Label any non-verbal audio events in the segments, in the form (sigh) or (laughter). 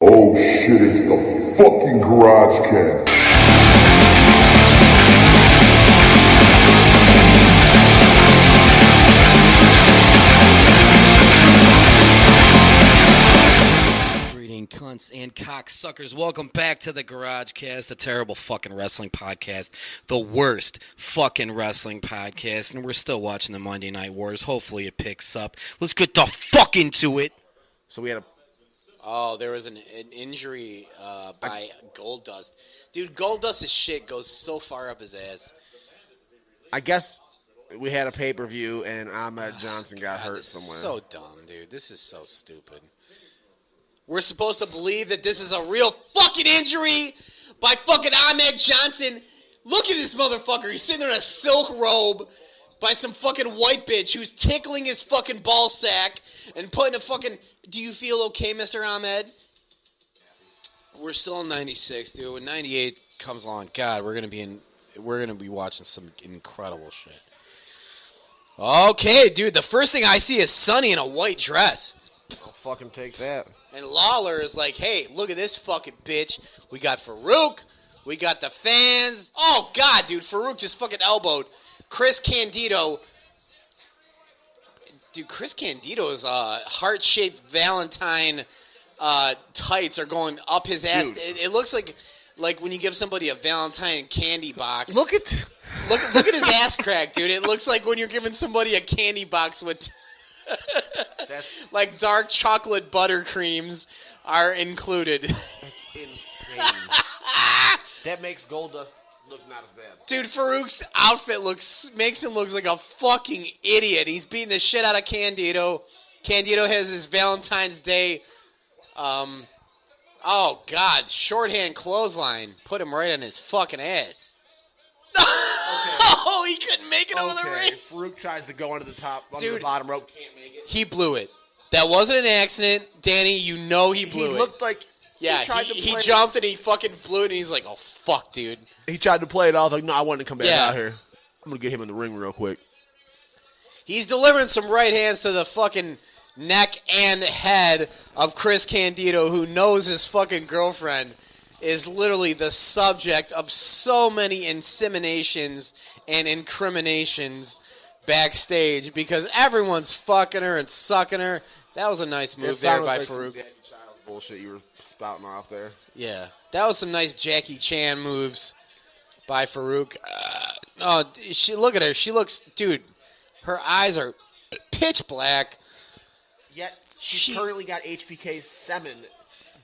Oh shit, it's the fucking Garage Cast. Greeting cunts and cocksuckers. Welcome back to the Garage Cast, the terrible fucking wrestling podcast, the worst fucking wrestling podcast, and we're still watching the Monday Night Wars. Hopefully it picks up. Let's get the fuck into it. So we had a Oh, there was an, an injury uh, by Goldust. Dude, Goldust's shit goes so far up his ass. I guess we had a pay per view and Ahmed Johnson got hurt this is somewhere. so dumb, dude. This is so stupid. We're supposed to believe that this is a real fucking injury by fucking Ahmed Johnson. Look at this motherfucker. He's sitting there in a silk robe by some fucking white bitch who's tickling his fucking ball sack and putting a fucking. Do you feel okay, Mr. Ahmed? We're still in '96, dude. When '98 comes along, God, we're gonna be in. We're gonna be watching some incredible shit. Okay, dude. The first thing I see is Sunny in a white dress. I'll fucking take that. And Lawler is like, hey, look at this fucking bitch. We got Faarooq. We got the fans. Oh, God, dude. Faarooq just fucking elbowed Chris Candido. Dude, Chris Candido's uh, heart shaped Valentine uh, tights are going up his ass. Dude. It, it looks like like when you give somebody a Valentine candy box. Look at look, look at his (laughs) ass crack, dude. It looks like when you're giving somebody a candy box with that's (laughs) like dark chocolate buttercreams are included. insane. (laughs) that makes Goldust look not as bad. Dude, Faarooq's outfit looks makes him look like a fucking idiot. He's beating the shit out of Candido. Candido has his Valentine's Day. Um, oh God, shorthand clothesline. Put him right on his fucking ass. (laughs) oh, he couldn't make it over the ring. Faarooq tries to go under the top, under Dude. the bottom rope, can't make it. He blew it. That wasn't an accident, Danny. You know he He blew it. looked like yeah, he tried he, to he play. jumped and he fucking flew it, and he's like, "Oh fuck, dude." He tried to play it off like, no, I wanted to come back Yeah. out here. I'm gonna get him in the ring real quick. He's delivering some right hands to the fucking neck and head of Chris Candido, who knows his fucking girlfriend is literally the subject of so many inseminations and incriminations backstage because everyone's fucking her and sucking her. That was a nice It move there by like some Faarooq. Jackie Chiles bullshit you were spouting off there. Yeah, that was some nice Jackie Chan moves by Faarooq. Uh, oh, she look at her. She looks, dude. Her eyes are pitch black. Yet she's She- currently got HBK semen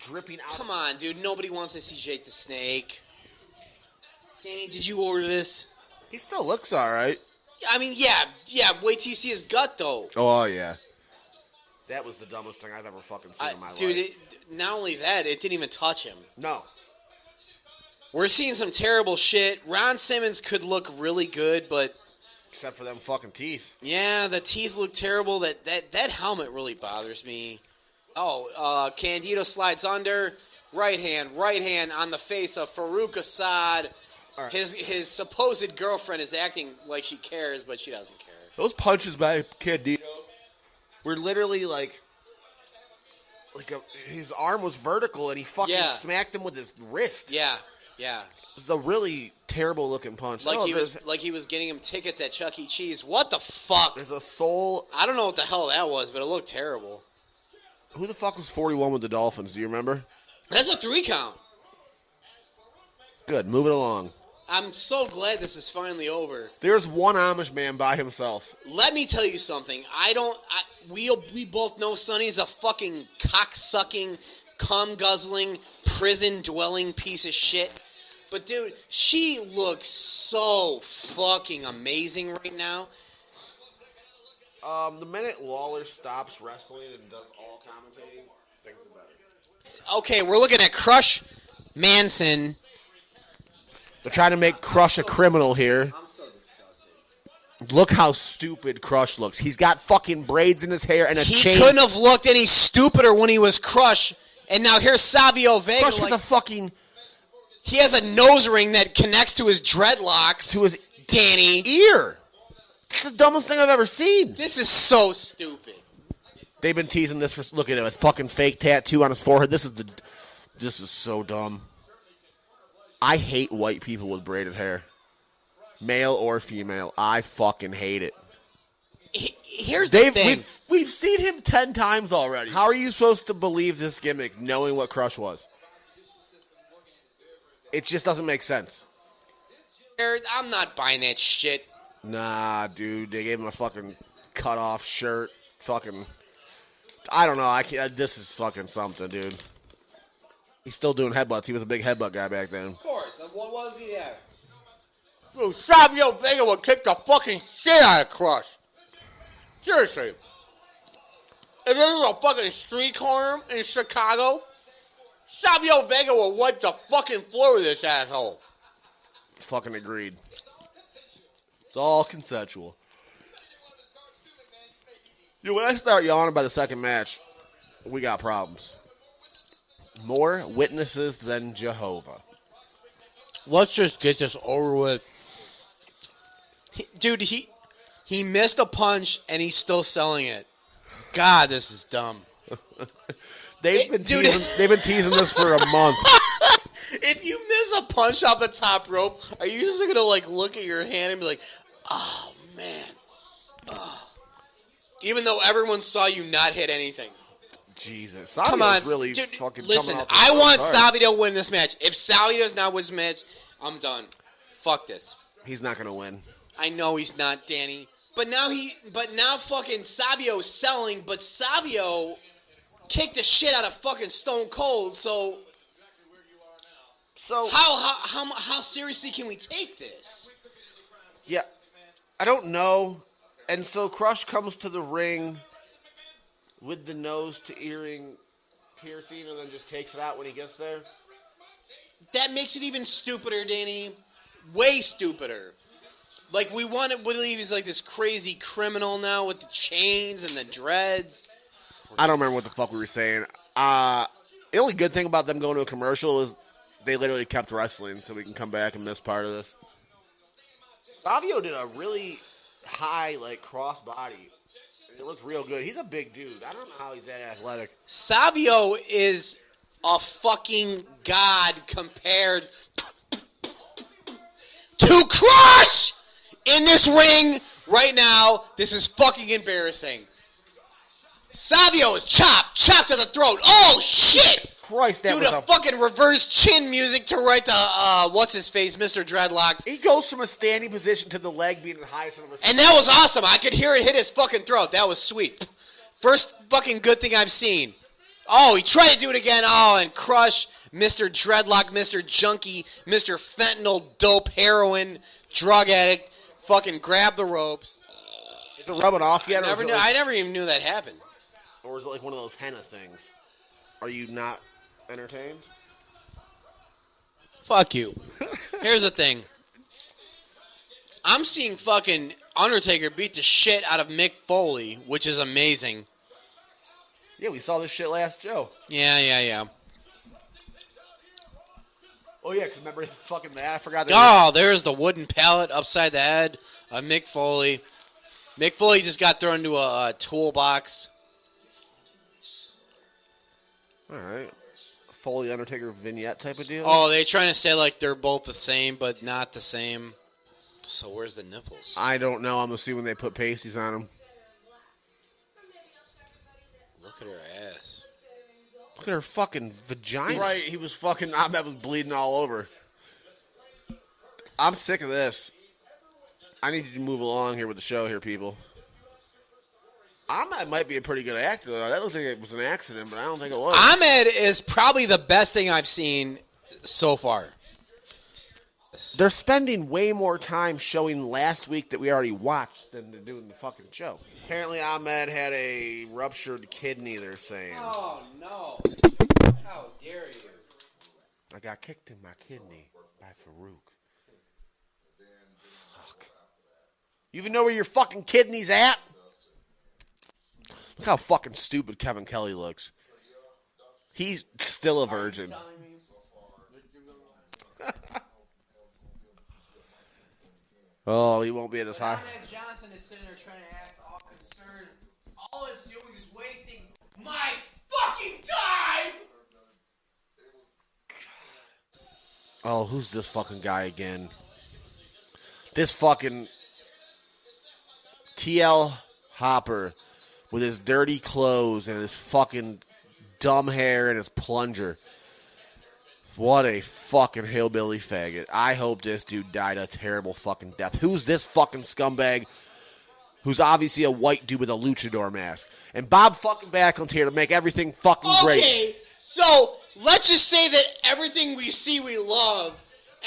dripping out. Come on, dude. Nobody wants to see Jake the Snake. Danny, did you order this? He still looks all right. I mean, yeah, yeah. Wait till you see his gut, though. Oh yeah. That was the dumbest thing I've ever fucking seen I- in my dude, life. Dude, not only that, it didn't even touch him. no. We're seeing some terrible shit. Ron Simmons could look really good, but Except for them fucking teeth. yeah, the teeth look terrible. That that that helmet really bothers me. Oh, uh, Candido slides under. Right hand, right hand on the face of Faarooq Asaad. All right. His his supposed girlfriend is acting like she cares, but she doesn't care. Those punches by Candido were literally like, like a, his arm was vertical and he fucking Yeah. smacked him with his wrist. Yeah, yeah. It was a really terrible looking punch. Like Oh, he was like he was getting him tickets at Chuck E. Cheese. What the fuck? there's a soul. I don't know what the hell that was, but it looked terrible. Who the fuck was 41 with the Dolphins? Do you remember? That's a three count. Good. Moving along. I'm so glad this is finally over. There's one Amish man by himself. Let me tell you something. I don't. I, we we both know Sunny's a fucking cocksucking, cum guzzling, prison dwelling piece of shit. But dude, she looks so fucking amazing right now. Um, the minute Lawler stops wrestling and does all commentating, things are better. Okay, we're looking at Crush Manson. They're trying to make Crush a criminal here. I'm so disgusted. Look how stupid Crush looks. He's got fucking braids in his hair and a chain. He chain. couldn't have looked any stupider when he was Crush. And now here's Savio Vega. Crush has like- a fucking he has a nose ring that connects to his dreadlocks. to his Danny. ear. It's the dumbest thing I've ever seen. This is so stupid. They've been teasing this for look at him, a fucking fake tattoo on his forehead. This is the this is so dumb. I hate white people with braided hair. Male or female. I fucking hate it. He- here's the Dave, thing. we've, we've seen him ten times already. How are you supposed to believe this gimmick knowing what Crush was? It just doesn't make sense. I'm not buying that shit. Nah, dude, they gave him a fucking cut off shirt. Fucking, I don't know. I can't. This is fucking something, dude. He's still doing headbutts. He was a big headbutt guy back then. Of course. What was he at? Dude, Savio Vega would kick the fucking shit out of Crush. Seriously. If this was a fucking street corner in Chicago, Savio Vega would wipe the fucking floor with this asshole. Fucking agreed. It's all consensual. Yo, when I start yawning by the second match, we got problems. More witnesses than Jehovah. Let's just get this over with. He- dude, he he missed a punch and he's still selling it. God, this is dumb. (laughs) They've been Dude. teasing, (laughs) they've been teasing this for a month. (laughs) If you miss a punch off the top rope, are you just gonna like look at your hand and be like, "Oh man," Ugh. even though everyone saw you not hit anything? Jesus, Come on, really dude. fucking. listen, off I want. Savio to win this match. If Savio does not win this match, I'm done. Fuck this. He's not gonna win. I know he's not Danny, but now he, but now fucking Savio's selling, but Savio kicked the shit out of fucking Stone Cold. So So how how how how seriously can we take this? yeah, I don't know. And so Crush comes to the ring with the nose to earring piercing, and then just takes it out when he gets there. That makes it even stupider, Danny. Way stupider. Like we want to believe he's like this crazy criminal now with the chains and the dreads. I don't remember what the fuck we were saying. Uh, the only good thing about them going to a commercial is they literally kept wrestling, so we can come back and miss part of this. Savio did a really high, like cross body. It looks real good. He's a big dude. I don't know how he's that athletic. Savio is a fucking god compared to Crush in this ring right now. This is fucking embarrassing. Savio is chopped, chopped to the throat. Oh shit! Christ, that Do was the a fucking reverse chin music to right to uh, what's his face, Mr. Dreadlocks. He goes from a standing position to the leg being the highest of a And that was awesome. I could hear it hit his fucking throat. That was sweet. First fucking good thing I've seen. Oh, he tried to do it again. Oh, and crush Mr. Dreadlock, Mr. Junkie, Mr. Fentanyl, dope, heroin, drug addict. Fucking grab the ropes. Is it rubbing off yet? or, Never is it knew. like, I never even knew that happened. or is it like one of those henna things? Are you not entertained? Fuck you. Here's the thing. I'm seeing fucking Undertaker beat the shit out of Mick Foley, which is amazing. Yeah, we saw this shit last show. Yeah, yeah, yeah. Oh yeah, because remember fucking that? I forgot that. Oh, there's the wooden pallet upside the head of Mick Foley. Mick Foley just got thrown into a, a toolbox. All right. Foley Undertaker vignette type of deal. Oh, they trying to say like they're both the same, but not the same. So where's the nipples? I don't know. I'm assuming they put pasties on them. Look at her ass. Look at her fucking vagina. Right, he was fucking. Ahmed was bleeding all over. I'm sick of this. I need you to move along here with the show, here, people. Ahmed might be a pretty good actor. Though. I don't think it was an accident, but I don't think it was. Ahmed is probably the best thing I've seen so far. They're spending way more time showing last week that we already watched than they're doing the fucking show. Apparently, Ahmed had a ruptured kidney. They're saying Oh no! How dare you? I got kicked in my kidney by Faarooq. Fuck. You even know where your fucking kidney's at? Look how fucking stupid Kevin Kelly looks. He's still a virgin. (laughs) oh, he won't be at his high. Johnson is sitting there trying to act all concerned. All it's doing is wasting my fucking time. Oh, who's this fucking guy again? This fucking TL Hopper with his dirty clothes and his fucking dumb hair and his plunger. What a fucking hillbilly faggot. I hope this dude died a terrible fucking death. Who's this fucking scumbag who's obviously a white dude with a luchador mask? And Bob fucking Backlund's here to make everything fucking great. Okay, so let's just say that everything we see we love,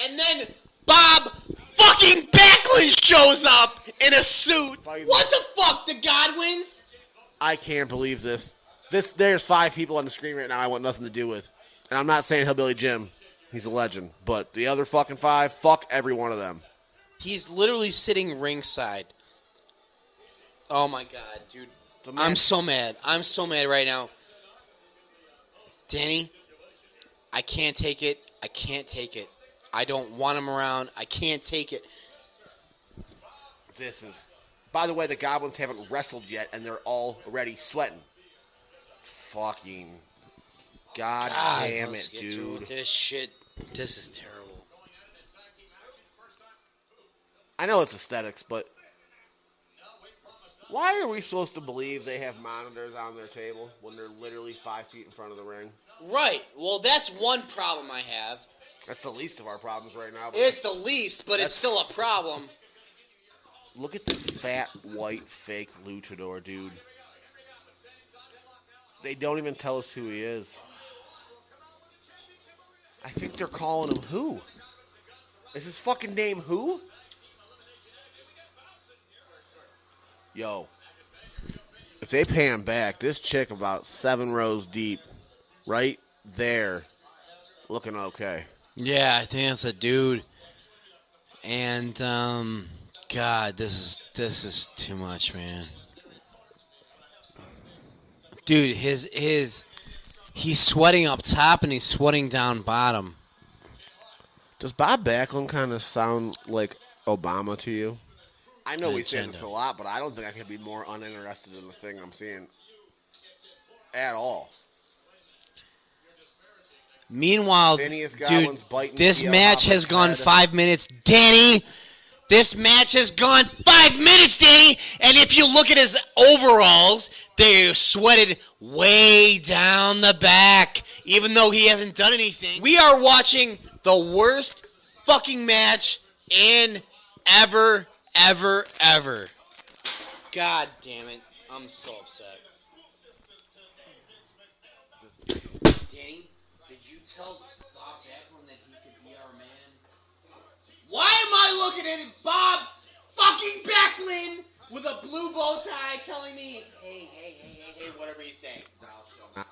and then Bob fucking Backlund shows up in a suit. What the fuck, the Godwins? I can't believe this. This there's five people on the screen right now I want nothing to do with. And I'm not saying Hillbilly Jim. He's a legend. But the other fucking five, fuck every one of them. He's literally sitting ringside. Oh my god, dude. I'm so mad. I'm so mad right now. Danny, I can't take it. I can't take it. I don't want him around. I can't take it. This is by the way, the goblins haven't wrestled yet and they're already sweating. Fucking God, God, damn it, dude. This shit. This is terrible. I know it's aesthetics, but why are we supposed to believe they have monitors on their table when they're literally five feet in front of the ring? Right. Well, that's one problem I have. That's the least of our problems right now. It's the least, but it's still a problem. Look at this fat white fake luchador, dude. They don't even tell us who he is. I think they're calling him who? Is his fucking name who? Yo. If they pay him back, this chick about seven rows deep, right there, looking okay. Yeah, I think that's a dude. And um God, this is this is too much, man. Dude, his his he's sweating up top and he's sweating down bottom. Does Bob Backlund kind of sound like Obama to you? I know we say this a lot, but I don't think I could be more uninterested in the thing I'm seeing at all. Meanwhile, dude, this match has Hopper's gone head. five minutes. Danny, this match has gone five minutes, Danny. And if you look at his overalls, they're sweated way down the back, even though he hasn't done anything. We are watching the worst fucking match in ever, ever, ever. God damn it. I'm so upset. Danny, did you tell Bob Backlund that he could be our man? Why am I looking at Bob fucking Backlund with a blue bow tie telling me, hey, hey, hey, hey, hey, whatever he's saying? No. Bob,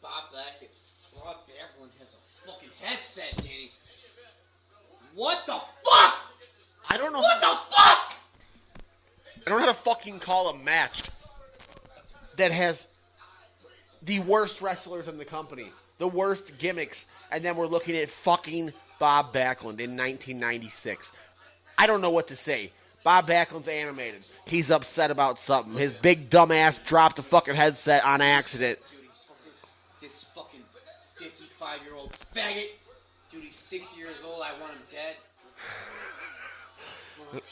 Bob Backlund, Bob Backlund has a fucking headset, Danny. What the fuck? I don't know. What the fuck? I don't know how to fucking call a match that has the worst wrestlers in the company, the worst gimmicks, and then we're looking at fucking Bob Backlund in 1996. I don't know what to say. Bob Backlund's animated. He's upset about something. His big dumbass dropped a fucking headset on accident. Dude, he's fucking, this fucking 55 year old faggot. Dude, he's 60 years old. I want him dead. Oh, (laughs) shit.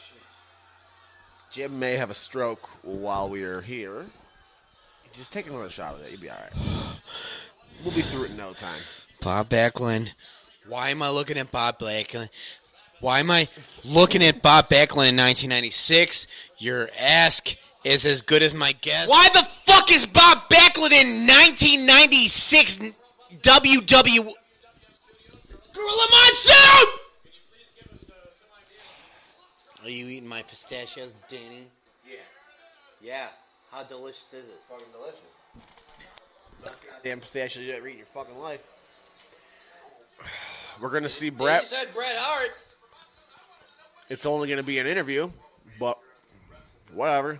Jim may have a stroke while we are here. Just take another shot of that. You'll be all right. We'll be through it in no time. Bob Backlund. Why am I looking at Bob Backlund? Why am I looking at Bob Backlund in 1996? Your ask is as good as my guess. Why the fuck is Bob Backlund in 1996 WW? Gorilla Monsoon! Are you eating my pistachios, Danny? Yeah. Yeah. How delicious is it? Fucking delicious. Best goddamn pistachio you ever eat in your fucking life. We're gonna see You Bret. said Bret Hart. It's only gonna be an interview, but whatever.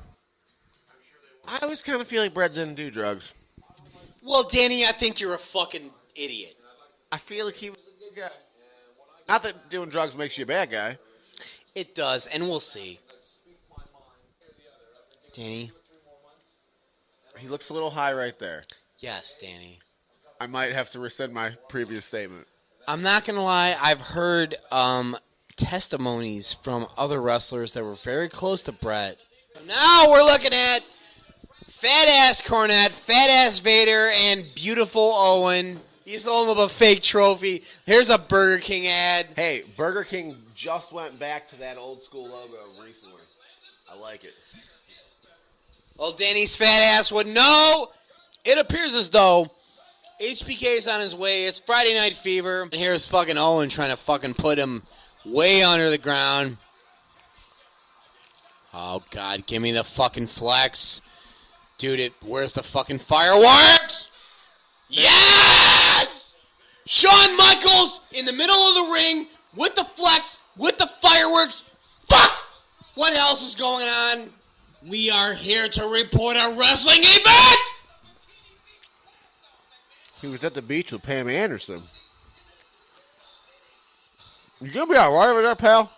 I always kind of feel like Bret didn't do drugs. Well, Danny, I think you're a fucking idiot. I feel like he was a good guy. Not that doing drugs makes you a bad guy. It does, and we'll see. Danny, He looks a little high right there. Yes, Danny. I might have to rescind my previous statement. I'm not gonna lie. I've heard um, testimonies from other wrestlers that were very close to Bret. Now we're looking at fat ass Cornette, fat ass Vader, and beautiful Owen. He's holding up a fake trophy. Here's a Burger King ad. Hey, Burger King just went back to that old school logo recently. I like it. Well, Danny's fat ass would know. It appears as though HBK is on his way. It's Friday Night Fever. And here's fucking Owen trying to fucking put him way under the ground. Oh, God. Give me the fucking flex. Dude, it, where's the fucking fireworks? Yes! Shawn Michaels in the middle of the ring with the flex, with the fireworks. Fuck! What else is going on? We are here to report a wrestling event! He was at the beach with Pam Anderson. You gonna be alright over there, pal?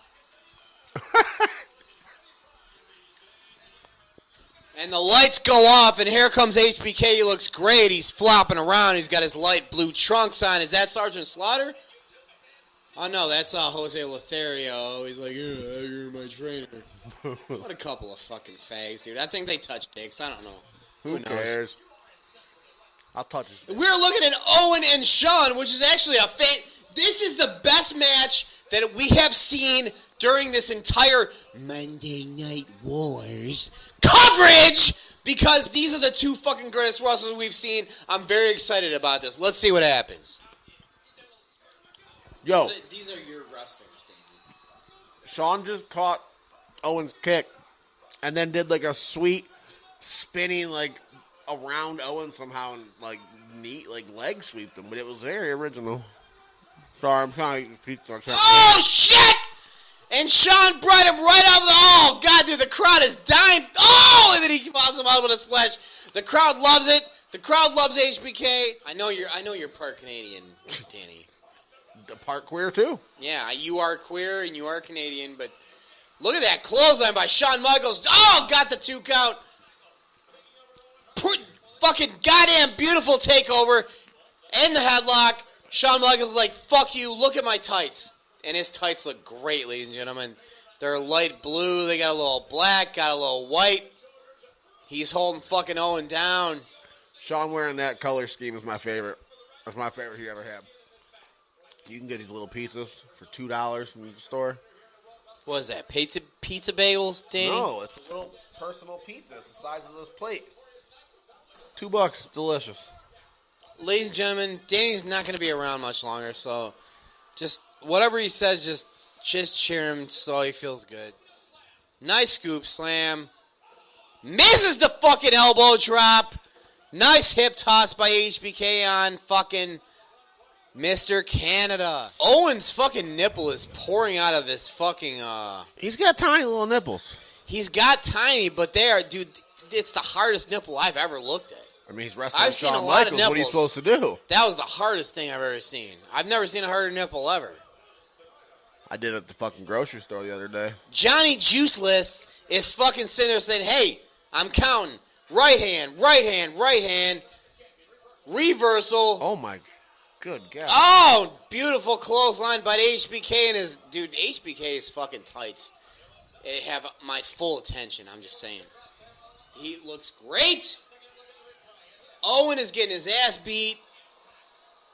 (laughs) And the lights go off, and here comes HBK. He looks great. He's flopping around. He's got his light blue trunks on. Is that Sergeant Slaughter? Oh, no, that's uh, Jose Lothario. He's like, yeah, you're my trainer. (laughs) what a couple of fucking fags, dude. I think they touch dicks. I don't know. Who, knows? cares? I'll touch his. We're looking at Owen and Shawn, which is actually a fan. This is the best match that we have seen during this entire Monday Night Wars coverage because these are the two fucking greatest wrestlers we've seen. I'm very excited about this. Let's see what happens. Yo, These are your wrestlers, Danny. Shawn just caught Owen's kick, and then did like a sweet spinning like around Owen somehow and like neat like leg sweeped him, but it was very original. Sorry, I'm trying to eat pizza. I can't- Oh shit! And Shawn brought him right off the. Oh god, dude, the crowd is dying. Oh, and then he falls him out with a splash. The crowd loves it. The crowd loves HBK. I know you're. I know you're part Canadian, Danny. The part queer too. Yeah, you are queer and you are Canadian, but look at that clothesline by Shawn Michaels. Oh, got the two count. Fucking goddamn beautiful takeover and the headlock. Shawn Michaels is like, fuck you, look at my tights. And his tights look great, ladies and gentlemen. They're light blue, they got a little black, got a little white. He's holding fucking Owen down. Shawn wearing that color scheme is my favorite. That's my favorite he ever had. You can get these little pizzas for two dollars from the store. What is that? Pizza pizza bagels, Danny? No, it's a little personal pizza. It's the size of this plate. Two bucks, delicious. ladies and gentlemen, Danny's not going to be around much longer, so just whatever he says, just just cheer him so he feels good. Nice scoop slam. Misses the fucking elbow drop. Nice hip toss by HBK on fucking Mr. Canada. Owen's fucking nipple is pouring out of his fucking uh He's got tiny little nipples. he's got tiny, but they are dude it's the hardest nipple I've ever looked at. I mean, he's wrestling I've seen Shawn a lot of Michaels. What are you supposed to do? That was the hardest thing I've ever seen. I've never seen a harder nipple ever. I did it at the fucking grocery store the other day. Johnny Juiceless is fucking sitting there saying, "Hey, I'm counting. Right hand, right hand, right hand. Reversal. Oh my, good god! Oh, beautiful clothesline by HBK and his dude. HBK is fucking tights. They have my full attention. I'm just saying. He looks great. Owen is getting his ass beat.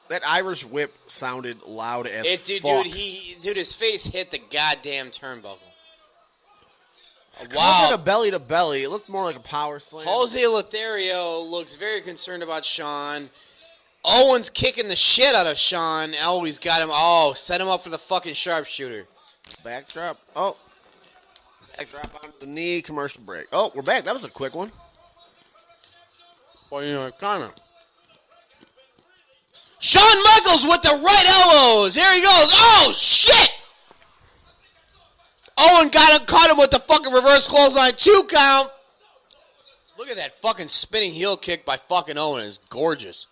That Irish whip sounded loud as It, dude, fuck. dude, he, dude, his face hit the goddamn turnbuckle. Wow. Wow. a belly to belly. It looked more like a power slam. Jose Lothario looks very concerned about Shawn. Owen's kicking the shit out of Shawn. Always got him. Oh, set him up for the fucking sharpshooter. Backdrop. Oh. Backdrop onto the knee. Commercial break. Oh, we're back. That was a quick one. Well, you know. Shawn Michaels with the right elbows. Here he goes. Oh shit! Owen got him, caught him with the fucking reverse clothesline two count. Look at that fucking spinning heel kick by fucking Owen. It's gorgeous.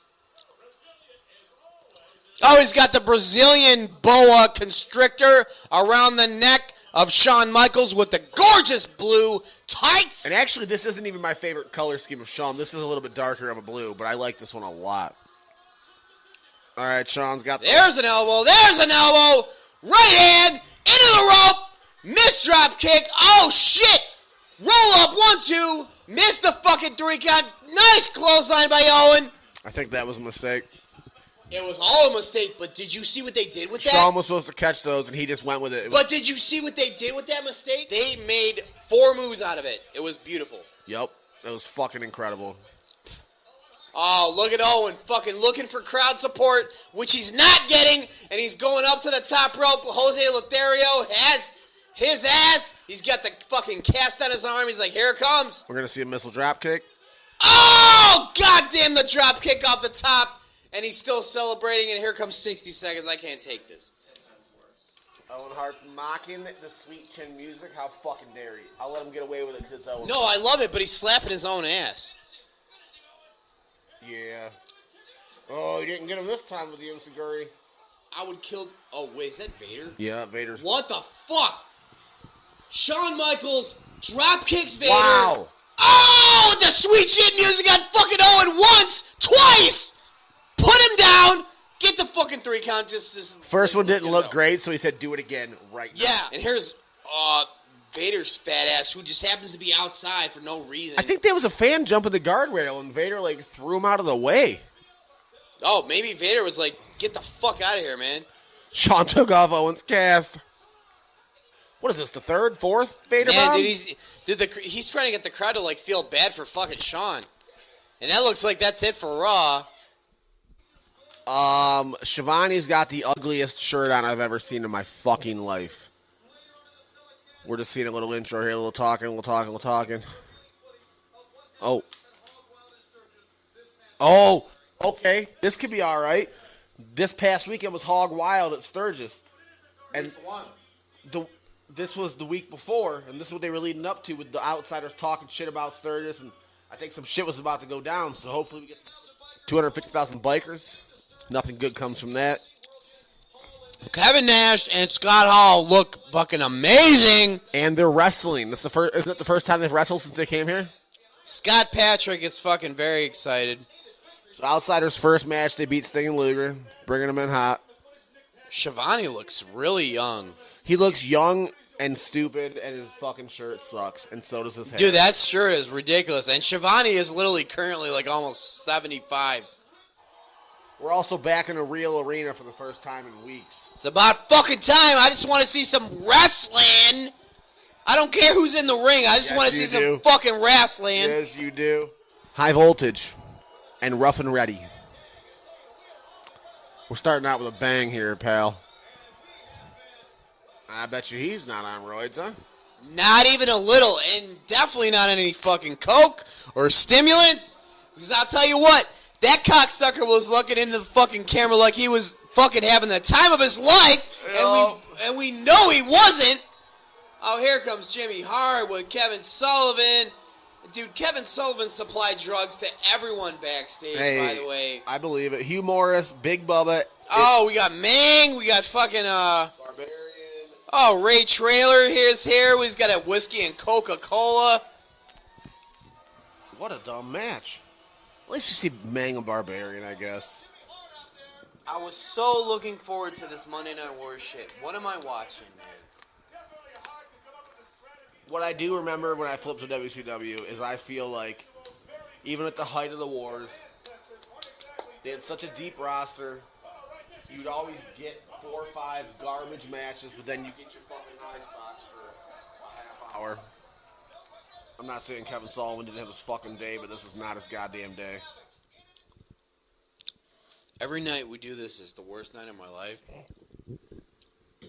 Oh, he's got the Brazilian boa constrictor around the neck of Shawn Michaels with the gorgeous blue tights. And actually, this isn't even my favorite color scheme of Shawn. This is a little bit darker of a blue, but I like this one a lot. All right, Shawn's got the There's an elbow. There's an elbow. Right hand into the rope. Miss drop kick. Oh shit! Roll up one two. Missed the fucking three count. Nice clothesline by Owen. I think that was a mistake. It was all a mistake, but did you see what they did with that? Shawn was supposed to catch those, and he just went with it. It was- But did you see what they did with that mistake? They made four moves out of it. It was beautiful. yep, it was fucking incredible. Oh, look at Owen fucking looking for crowd support, which he's not getting, and he's going up to the top rope. Jose Lothario has his ass. He's got the fucking cast on his arm. He's like, here it comes. We're gonna see a missile drop kick. Oh, goddamn the drop kick off the top. And he's still celebrating, and here comes 60 seconds. I can't take this. Owen Hart's mocking the sweet chin music. How fucking dare he? I'll let him get away with it because it's Owen. No, I love it, but he's slapping his own ass. Yeah. Oh, he didn't get him this time with the Enzuigiri. I would kill. Oh, wait, is that Vader? Yeah, Vader's. What the fuck? Shawn Michaels drop kicks Vader. Wow. Oh, the sweet shit music on fucking oh Owen once, twice. Down. Get the fucking three count. Just, just First one didn't look great, so he said, "Do it again right now." Yeah, and here's uh Vader's fat ass who just happens to be outside for no reason. I think there was a fan jumping the guardrail, and Vader like threw him out of the way. Oh, maybe Vader was like, "Get the fuck out of here, man." Shawn took off Owen's cast. What is this? The third, fourth Vader Man, bomb? dude, he's did the he's trying to get the crowd to like feel bad for fucking Shawn, and that looks like that's it for Raw. Um, Schiavone's got the ugliest shirt on I've ever seen in my fucking life. We're just seeing a little intro here, a little talking, a little talking, a little talking. Oh. Oh, okay. This could be all right. This past weekend was Hog Wild at Sturgis. And the this was the week before, and this is what they were leading up to with the outsiders talking shit about Sturgis, and I think some shit was about to go down. So hopefully we get 250,000 bikers. Nothing good comes from that. Kevin Nash and Scott Hall look fucking amazing. And they're wrestling. This is the first. Isn't it the first time they've wrestled since they came here? Scott Patrick is fucking very excited. So outsiders' first match, they beat Sting and Luger, bringing them in hot. Schiavone looks really young. He looks young and stupid, and his fucking shirt sucks, and so does his hair. Dude, that shirt is ridiculous. And Schiavone is literally currently like almost 75. We're also back in a real arena for the first time in weeks. It's about fucking time. I just want to see some wrestling. I don't care who's in the ring. I just Yes, want to see you some fucking wrestling. Yes, you do. High voltage and rough and ready. We're starting out with a bang here, pal. I bet you he's not on roids, huh? Not even a little, and definitely not any fucking coke or stimulants. Because I'll tell you what, that cocksucker was looking into the fucking camera like he was fucking having the time of his life, and we and we know he wasn't. Oh, here comes Jimmy Hart with Kevin Sullivan. Dude, Kevin Sullivan supplied drugs to everyone backstage, by the way. I believe it. Hugh Morris, Big Bubba. Oh, we got Meng, we got fucking uh Barbarian. Oh, Ray Trailer here's here. He's got a whiskey and Coca-Cola. What a dumb match. At least we see Meng and Barbarian, I guess. I was so looking forward to this Monday Night War shit. What am I watching, man? What I do remember when I flipped to WCW is I feel like, even at the height of the wars, they had such a deep roster. You'd always get four or five garbage matches, but then you get your fucking high spots for a half hour. I'm not saying Kevin Sullivan didn't have his fucking day, but this is not his goddamn day. Every night we do this is the worst night of my life.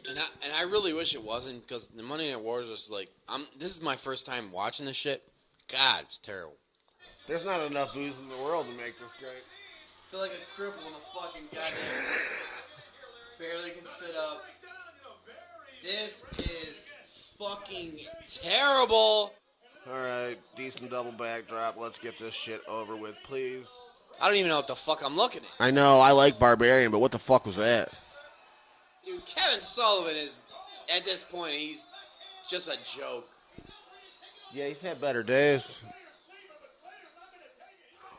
And I, and I really wish it wasn't because the Monday Night Wars was like I'm. This is my first time watching this shit. God, it's terrible. There's not enough booze in the world to make this great. I feel like a cripple in a fucking goddamn. (laughs) barely can sit up. This is fucking terrible. All right, decent double backdrop. Let's get this shit over with, please. I don't even know what the fuck I'm looking at. I know I like Barbarian, but what the fuck was that? Dude, Kevin Sullivan is at this point he's Just a joke. Yeah, he's had better days.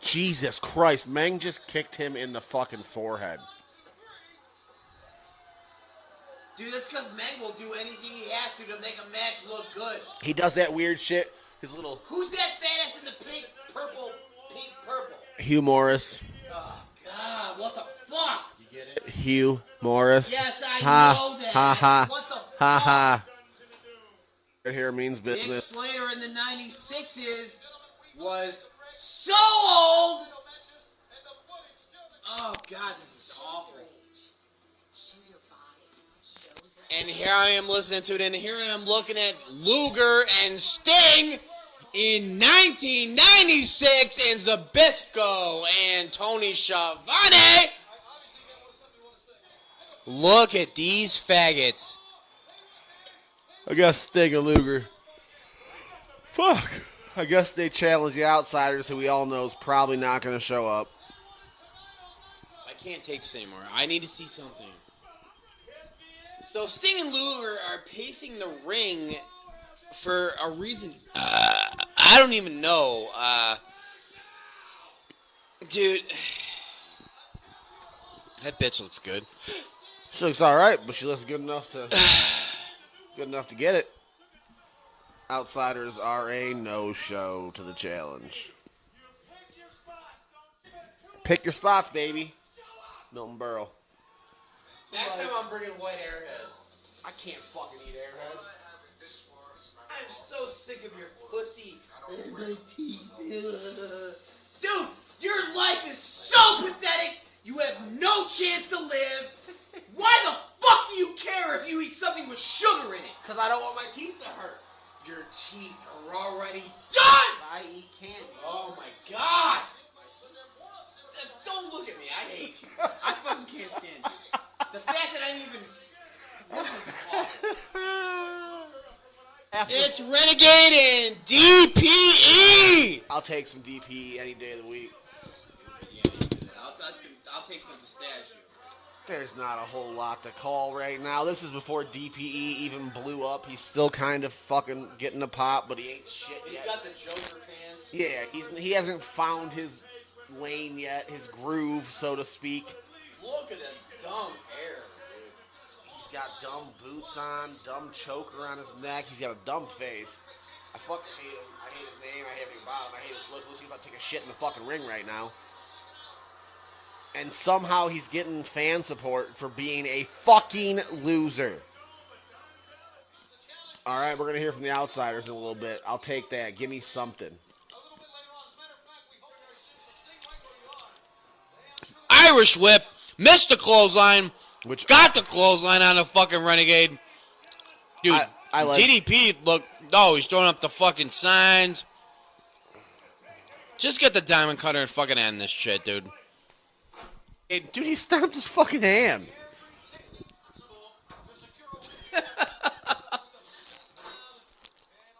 Jesus Christ, Meng just kicked him in the fucking forehead. Dude, that's because Meng will do anything he has to to make a match look good. He does that weird shit. His little Who's that fat ass in the pink, purple, pink, purple? Hugh Morris. Oh God, what the fuck? You get it? Hugh Morris. Yes, I ha, know that. Ha ha. What the Ha fuck? ha. Right here means Dick business. Slater in the 96s was so old. Oh, God, this is awful. And here I am listening to it, and here I am looking at Luger and Sting in 1996, and Zbyszko and Tony Schiavone. Look at these faggots. I guess Sting and Luger. Fuck. I guess they challenge the outsiders who we all know is probably not going to show up. I can't take this anymore. I need to see something. So Sting and Luger are pacing the ring for a reason. Uh, I don't even know. Uh, dude, that bitch looks good. She looks all right, but she looks good enough to (sighs) good enough to get it. Outsiders are a no-show to the challenge. Pick your spots, baby. Milton Berle. Next time I'm bringing white airheads. I can't fucking eat airheads. I'm so sick of your pussy. My teeth. (laughs) Dude, your life is so pathetic. You have no chance to live. Why the fuck do you care if you eat something with sugar in it? Because I don't want my teeth to hurt. Your teeth are already done. I eat candy. Oh my god! Don't look at me. I hate you. I fucking can't stand you. The fact that I'm even. This is (laughs) awful. It's Renegade and DDP! I'll take some DDP any day of the week. I'll, I'll take some pistachio. There's not a whole lot to call right now. This is before DDP even blew up. He's still kind of fucking getting a pop, but he ain't shit He's yet. got the Joker pants. Yeah, he's he hasn't found his lane yet, his groove, so to speak. Look at that dumb hair, dude. He's got dumb boots on, dumb choker on his neck. He's got a dumb face. I fucking hate him. I hate his name. I hate everything about him. I hate his look. Looks like he's about to take a shit in the fucking ring right now. And somehow he's getting fan support for being a fucking loser. All right, we're gonna hear from the outsiders in a little bit. I'll take that. Give me something. Irish whip, missed the clothesline, Which- got the clothesline on the fucking renegade. Dude, I- I like- DDP look. Oh, he's throwing up the fucking signs. Just get the diamond cutter and fucking end this shit, dude. Dude, he stomped his fucking hand. (laughs)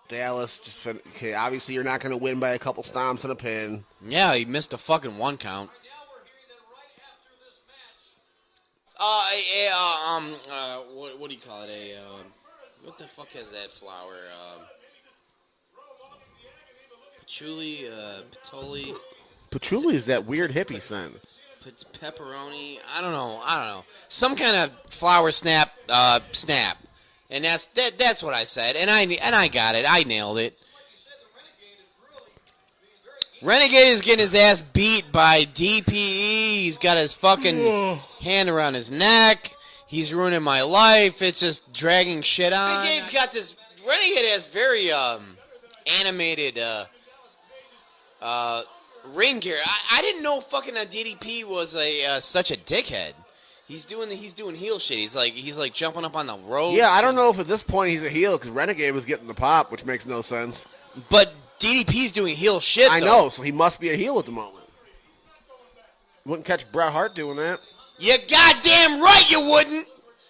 Dallas just fin- okay. Obviously, you're not going to win by a couple stomps and a pin. Yeah, he missed the fucking one count. Uh, a, uh, um, uh, what, what do you call it? A, uh, what the fuck is that flower? Um, patchouli, uh, patoli, Patchouli is that weird hippie scent. pe- pepperoni. I don't know. I don't know. Some kind of flower snap, uh, snap. And that's that. That's what I said, and I and I got it. I nailed it. Renegade is getting his ass beat by DDP. He's got his fucking hand around his neck. He's ruining my life. It's just dragging shit on. Renegade's got this. Renegade has very um, animated uh, uh, ring gear. I, I didn't know fucking uh, DDP was a uh, such a dickhead. He's doing the, he's doing heel shit. He's like he's like jumping up on the ropes. Yeah, I don't know if at this point he's a heel because Renegade was getting the pop, which makes no sense. But DDP's doing heel shit. I though. know, so he must be a heel at the moment. Wouldn't catch Bret Hart doing that. You goddamn right you wouldn't.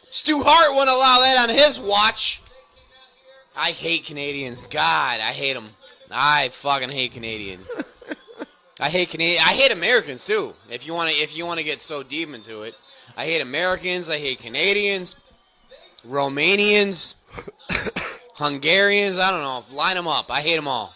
Stu Hart wouldn't allow that on his watch. I hate Canadians. God, I hate them. I fucking hate Canadians. I hate Canadian. I hate Americans too. If you want to, if you want to get so deep into it, I hate Americans. I hate Canadians, Romanians, (coughs) Hungarians. I don't know. Line them up. I hate them all.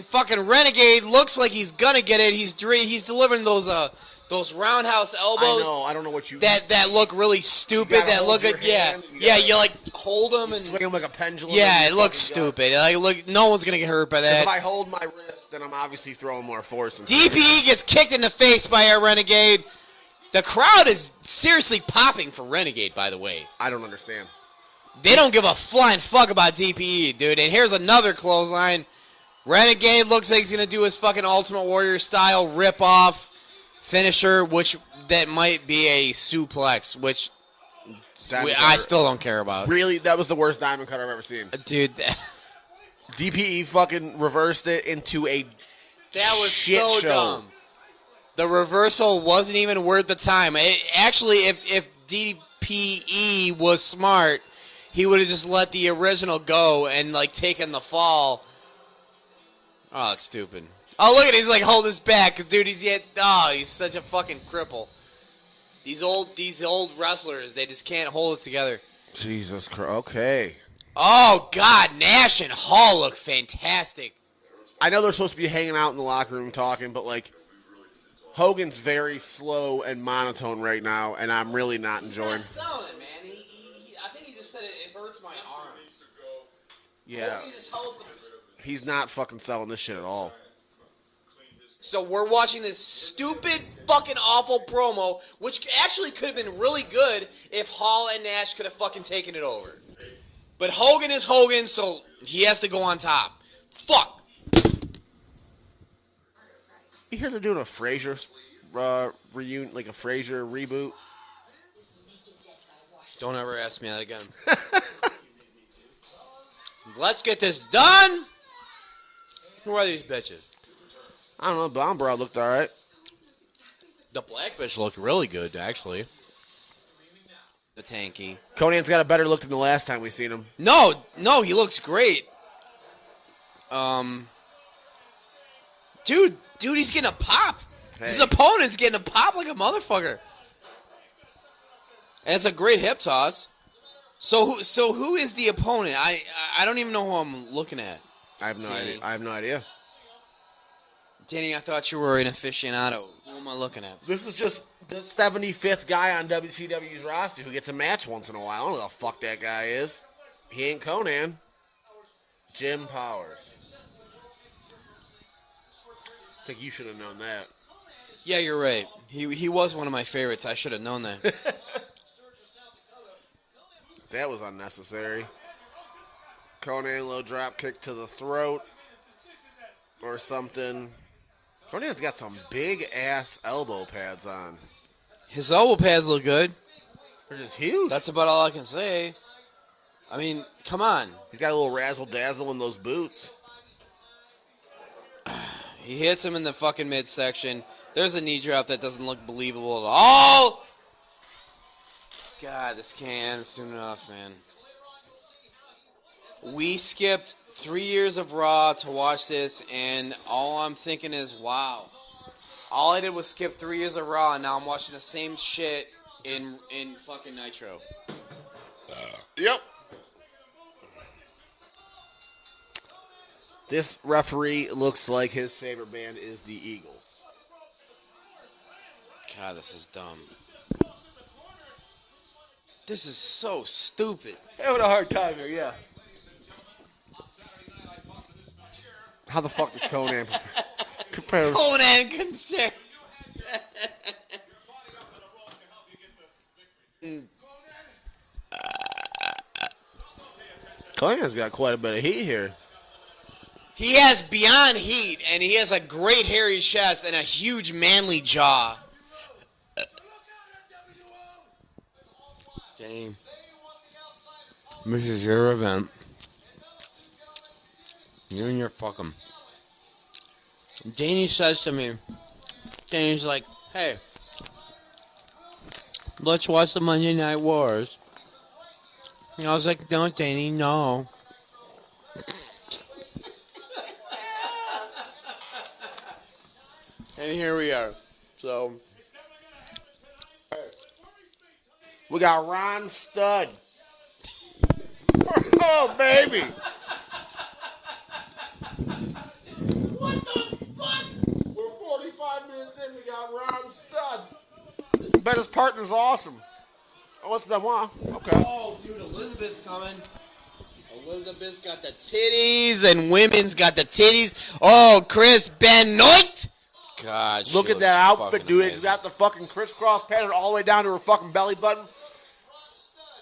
Fucking Renegade looks like he's gonna get it. He's dre- he's delivering those uh those roundhouse elbows I know. I don't know what you. that that look really stupid. That look at yeah you yeah. You like hold them and swing him like a pendulum. yeah. It looks stupid. Like look, no one's gonna get hurt by that. If I hold my wrist, then I'm obviously throwing more force. DDP gets kicked in the face by a Renegade. The crowd is seriously popping for Renegade, by the way. I don't understand. They don't give a flying fuck about DDP, dude. And here's another clothesline. Renegade looks like he's gonna do his fucking Ultimate Warrior style rip off finisher, which that might be a suplex, which we- I still don't care about. Really, that was the worst diamond cutter I've ever seen. Uh, dude, (laughs) DDP fucking reversed it into a. That was so show. dumb. The reversal wasn't even worth the time. It, actually, if if DDP was smart, he would have just let the original go and like taken the fall. Oh, it's stupid. Oh, look at he's like hold his back, dude. He's yet. Oh, he's such a fucking cripple. These old these old wrestlers, they just can't hold it together. Jesus Christ. Okay. Oh God, Nash and Hall look fantastic. I know they're supposed to be hanging out in the locker room talking, but like Hogan's very slow and monotone right now, and I'm really not enjoying. selling it, man. He, he, he, I think he just said it, it hurts my arm. Yeah, He just held the- he's not fucking selling this shit at all. So we're watching this stupid, fucking awful promo, which actually could have been really good if Hall and Nash could have fucking taken it over. But Hogan is Hogan, so he has to go on top. Fuck. You hear they're doing a Frasier uh, reunion, like a Frasier reboot? Don't ever ask me that again. (laughs) Let's get this done. Who are these bitches? I don't know. Blonde Brow looked all right. The black bitch looked really good, actually. The tanky. Konnan's got a better look than the last time we seen him. No, no, he looks great. Um, dude, dude, he's getting a pop. His opponent's getting a pop like a motherfucker. And it's a great hip toss. So who, so who is the opponent? I, I don't even know who I'm looking at. I have no Danny. idea. I have no idea. Danny, I thought you were an aficionado. Who am I looking at? This is just the 75th guy on WCW's roster who gets a match once in a while. I don't know who the fuck that guy is. He ain't Konnan. Jim Powers. I think you should have known that. Yeah, you're right. He he was one of my favorites. I should have known that. (laughs) That was unnecessary. Konnan low drop kick to the throat or something. Konnan's got some big ass elbow pads on. His elbow pads look good. They're just huge. That's about all I can say. I mean, come on. He's got a little razzle dazzle in those boots. (sighs) He hits him in the fucking midsection. There's a knee drop that doesn't look believable at all. God, this can't end soon enough, man. We skipped three years of Raw to watch this, and all I'm thinking is, wow. All I did was skip three years of Raw, and now I'm watching the same shit in in fucking Nitro. Uh, yep. This referee looks like his favorite band is the Eagles. God, this is dumb. This is so stupid. Having a hard time here, yeah. How the fuck does Konnan compare? Konnan concern. Konnan's got quite a bit of heat here. He has beyond heat, and he has a great hairy chest and a huge manly jaw. Dame. This is your event. You and your fucking. Danny says to me, Danny's like, hey, let's watch the Monday Night Wars. And I was like, no, Danny, no. And here we are. So, We got Ron Studd. (laughs) Oh, baby. What the fuck? We're 45 minutes in. We got Ron Studd. Bet his partner's awesome. Oh, it's Benoit. Okay. Oh, dude, Elizabeth's coming. Elizabeth's got the titties, and women's got the titties. Oh, Chris Benoit. God, Look at that outfit, fucking dude. It's amazing. got the fucking crisscross pattern all the way down to her fucking belly button.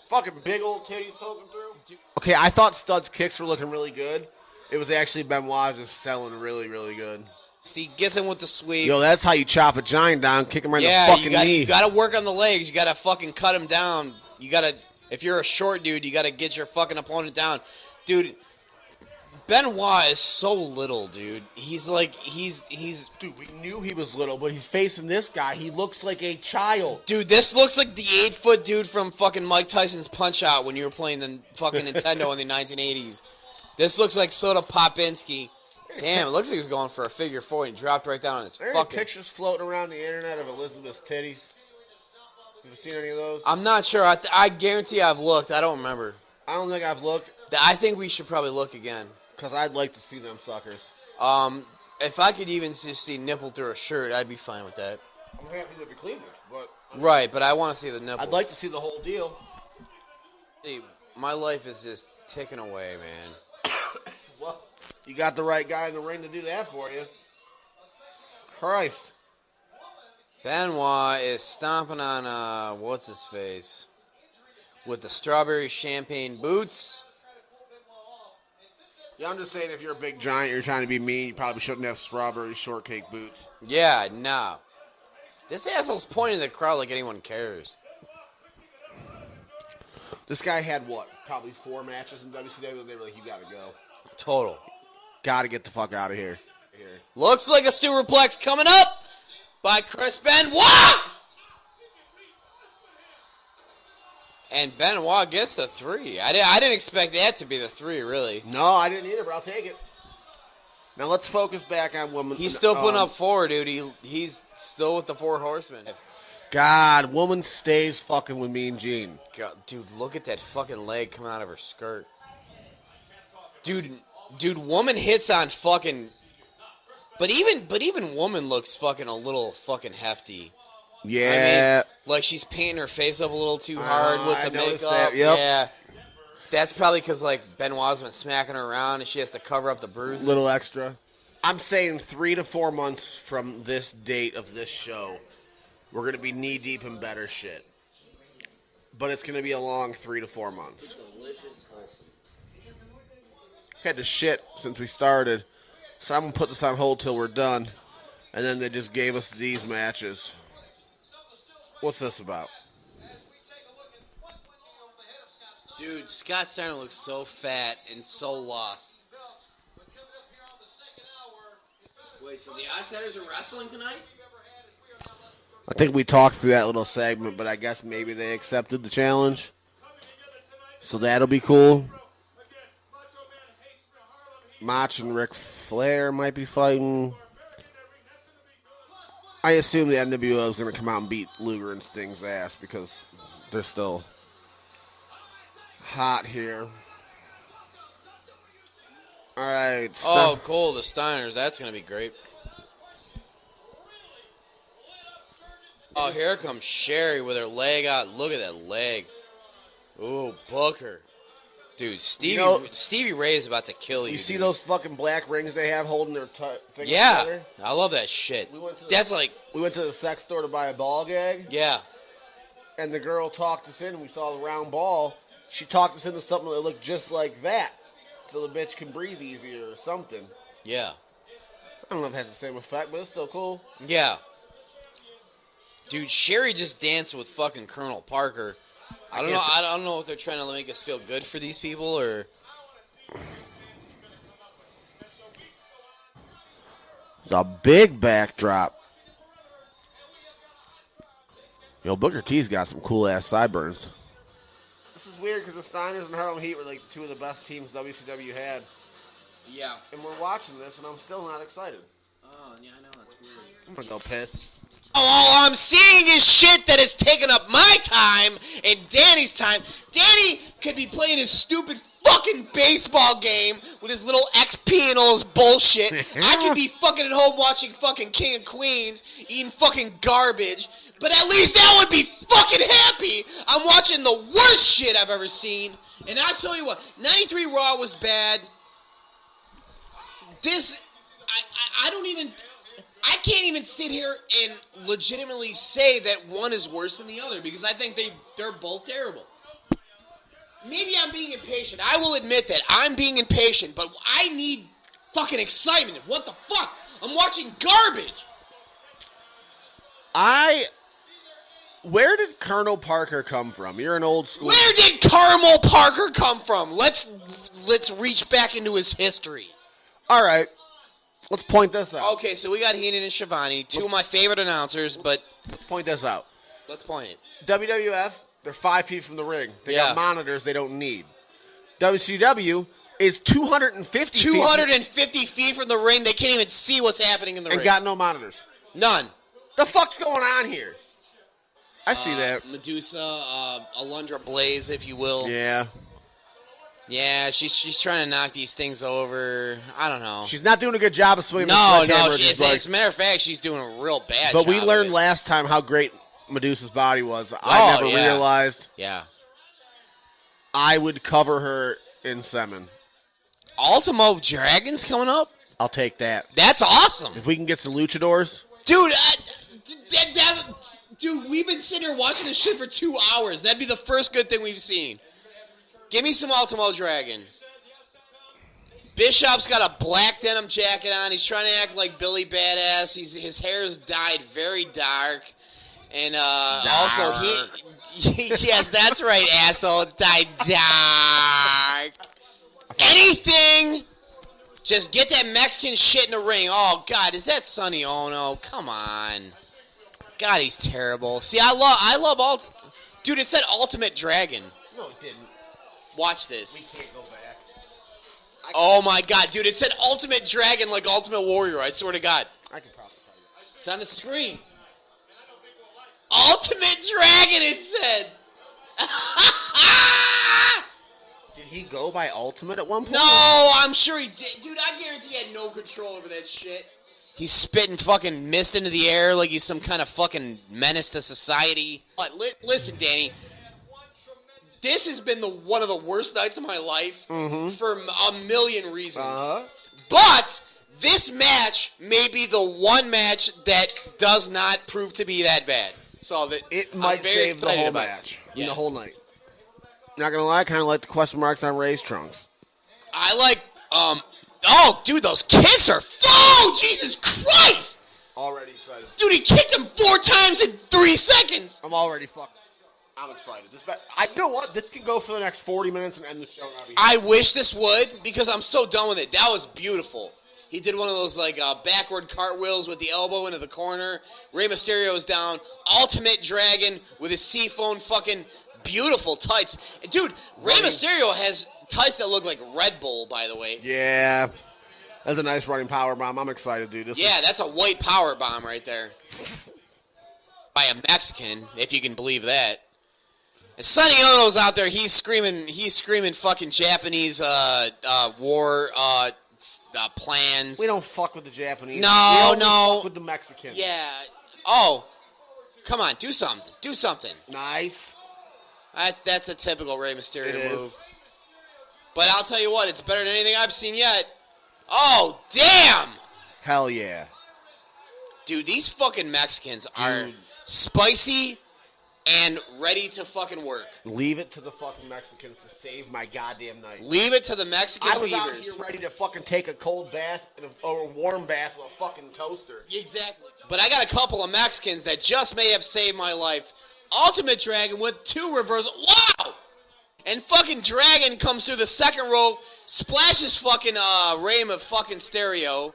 Fucking big old titties poking through. Okay, I thought Studd's kicks were looking really good. It was actually Benoit just selling really, really good. See, gets him with the sweep. Yo, that's how you chop a giant down, kick him right yeah, in the fucking you got knee. you got to work on the legs. You got to fucking cut him down. You got to if you're a short dude, you got to get your fucking opponent down, dude. Benoit is so little, dude. He's like he's he's Dude, we knew he was little, but he's facing this guy. He looks like a child. Dude, this looks like the eight foot dude from fucking Mike Tyson's Punch Out when you were playing the fucking (laughs) Nintendo in the 1980s. This looks like Soda Popinski. Damn, it looks like he was going for a figure four and he dropped right down on his There fucking. pictures floating around the internet of Elizabeth's titties. You seen any of those? I'm not sure. I, th- I guarantee I've looked. I don't remember. I don't think I've looked I think we should probably look again. because I'd like to see them suckers. Um, if I could even just see nipple through a shirt, I'd be fine with that. I'm happy with the cleavage, but Right, but I want to see the nipple. I'd like to see the whole deal. see. My life is just ticking away, man. (coughs) Well, you got the right guy in the ring to do that for you. Christ. Benoit is stomping on uh what's his face with the strawberry champagne boots. Yeah, I'm just saying if you're a big giant, you're trying to be mean, you probably shouldn't have strawberry shortcake boots. Yeah, no. This asshole's pointing at the crowd like anyone cares. This guy had what? Probably four matches in WCW. They were like, you gotta go. Total. Gotta get the fuck out of here. Looks like a superplex coming up by Chris Benoit. And Benoit gets the three. I, di- I didn't expect that to be the three, really. No, I didn't either, but I'll take it. Now let's focus back on woman. He's still putting um, up four, dude. He he's still with the four horsemen. God, woman stays fucking with me and Gene. God, dude, look at that fucking leg coming out of her skirt. Dude, dude, woman hits on fucking. But even, but even woman looks fucking a little fucking hefty. Yeah. I mean, like she's painting her face up a little too hard Uh, with the makeup. that, yep. Yeah. That's probably because like Benoit's been smacking her around and she has to cover up the bruises. little extra. I'm saying three to four months from this date of this show, we're gonna be knee deep in better shit. But it's gonna be a long three to four months. Had to shit since we started, so I'm gonna put this on hold till we're done. And then they just gave us these matches. What's this about? Dude, Scott Steiner looks so fat and so lost. Wait, so the Outsiders are wrestling tonight? I think we talked through that little segment, but I guess maybe they accepted the challenge. So that'll be cool. Mach and Ric Flair might be fighting. I assume the NWO is going to come out and beat Luger and Sting's ass because they're still hot here. All right. Oh, cool. The Steiners. That's going to be great. Oh, here comes Sherri with her leg out. Look at that leg. Ooh, Booker. Dude, Stevie know- Stevie Ray is about to kill you. you see dude. those fucking black rings they have holding their t- fingers Yeah, together? I love that shit. We went to the- That's like, We went to the sex store to buy a ball gag. yeah. and the girl talked us in, and we saw the round ball. She talked us into something that looked just like that, so the bitch can breathe easier or something. Yeah. I don't know if it has the same effect, but it's still cool. Yeah. Dude, Sherri just danced with fucking Colonel Parker. I don't know. I don't know if they're trying to make us feel good for these people or. It's a big backdrop. Yo, Booker T's got some cool ass sideburns. This is weird because the Steiners and Harlem Heat were like two of the best teams WCW had, Yeah. and we're watching this, and I'm still not excited. Oh, yeah, I know. That's weird. I'm gonna go piss. All I'm seeing is shit that has taken up my time and Danny's time. Danny could be playing his stupid fucking baseball game with his little XP and all his bullshit. I could be (laughs) fucking at home watching fucking King of Queens, eating fucking garbage. But at least I would be fucking happy. I'm watching the worst shit I've ever seen. And I'll tell you what, 93 Raw was bad. This, I, I, I don't even, I can't even sit here and legitimately say that one is worse than the other because I think they they're both terrible. Maybe I'm being impatient. I will admit that I'm being impatient, but I need fucking excitement. What the fuck? I'm watching garbage. I. Where did Colonel Parker come from? You're an old school. Where did Carmel Parker come from? Let's let's reach back into his history. All right. Let's point this out. Okay, so we got Heenan and Schiavone, two of my favorite announcers, but Let's point this out. let's point it. WWF, they're five feet from the ring. They Yeah. got monitors they don't need. WCW is 250 feet 250 feet from the ring, they can't even see what's happening in the and ring. got no monitors. None. The fuck's going on here? I see that. Medusa, uh, Alundra Blaze, if you will. Yeah. Yeah, she's she's trying to knock these things over. I don't know. She's not doing a good job of swinging the no, no. She, as, like- as a matter of fact, she's doing a real bad. but we learned last time how great Medusa's body was. Oh, I never yeah. realized Yeah. I would cover her in semen. Ultimo Dragons coming up. I'll take that. That's awesome, If we can get some luchadors, dude. Uh, I, that, that, dude, we've been sitting here watching this shit for two hours. That'd be the first good thing we've seen. Give me some Ultimo Dragon. Bischoff's got a black denim jacket on. He's trying to act like Billy Badass. He's his hair is dyed very dark, and uh, also he. (laughs) yes, that's right, asshole. It's dyed dark. Anything. Just get that Mexican shit in the ring. Oh God, is that Sonny Onoo? Come on. God, he's terrible. See, I love, I love all. Dude, it said Ultimate Dragon. no, it didn't. Watch this. Can't go back. Oh my god, dude, it said Ultimate Dragon like Ultimate Warrior, I swear to God. I can probably tell you. It's on the screen. Ultimate Dragon, it said. (laughs) Did he go by Ultimate at one point? no, I'm sure he did. Dude, I guarantee he had no control over that shit. He's spitting fucking mist into the air like he's some kind of fucking menace to society. Listen, Danny, this has been the one of the worst nights of my life for a million reasons. Uh-huh. But this match may be the one match that does not prove to be that bad. So that It might save the whole match. Yeah. The whole night. Not gonna lie, I kind of like the question marks on Rey's trunks. I like um oh dude those kicks are oh Jesus Christ Already excited. dude he kicked him four times in three seconds I'm already fucked. I'm excited. This, ba- I you know what? This can go for the next 40 minutes and end the show. I wish this would because I'm so done with it that was beautiful he did one of those like uh, backward cartwheels with the elbow into the corner Rey Mysterio is down Ultimate Dragon with his seafoam fucking beautiful tights dude Rey Running. Mysterio has tights that look like Red Bull by the way yeah, that's a nice running power bomb. I'm excited, dude. This is- Yeah, that's a white power bomb right there. (laughs) By a Mexican, if you can believe that. Sonny Onoo's out there. He's screaming. He's screaming fucking Japanese uh, uh, war uh, uh, plans. we don't fuck with the Japanese. No, no. Fuck with the Mexicans. Yeah. Oh, come on, do something. Do something. Nice. That's that's a typical Rey Mysterio It is. move. But I'll tell you what, it's better than anything I've seen yet. Oh damn! Hell yeah. Dude, these fucking Mexicans are spicy and ready to fucking work. Leave it to the fucking Mexicans to save my goddamn night. Leave it to the Mexican I was out here ready to fucking take a cold bath and a, or a warm bath with a fucking toaster. Exactly. But I got a couple of Mexicans that just may have saved my life. Ultimate Dragon with two reversals. Wow! And fucking Dragon comes through the second rope, splashes fucking uh Ray of fucking stereo.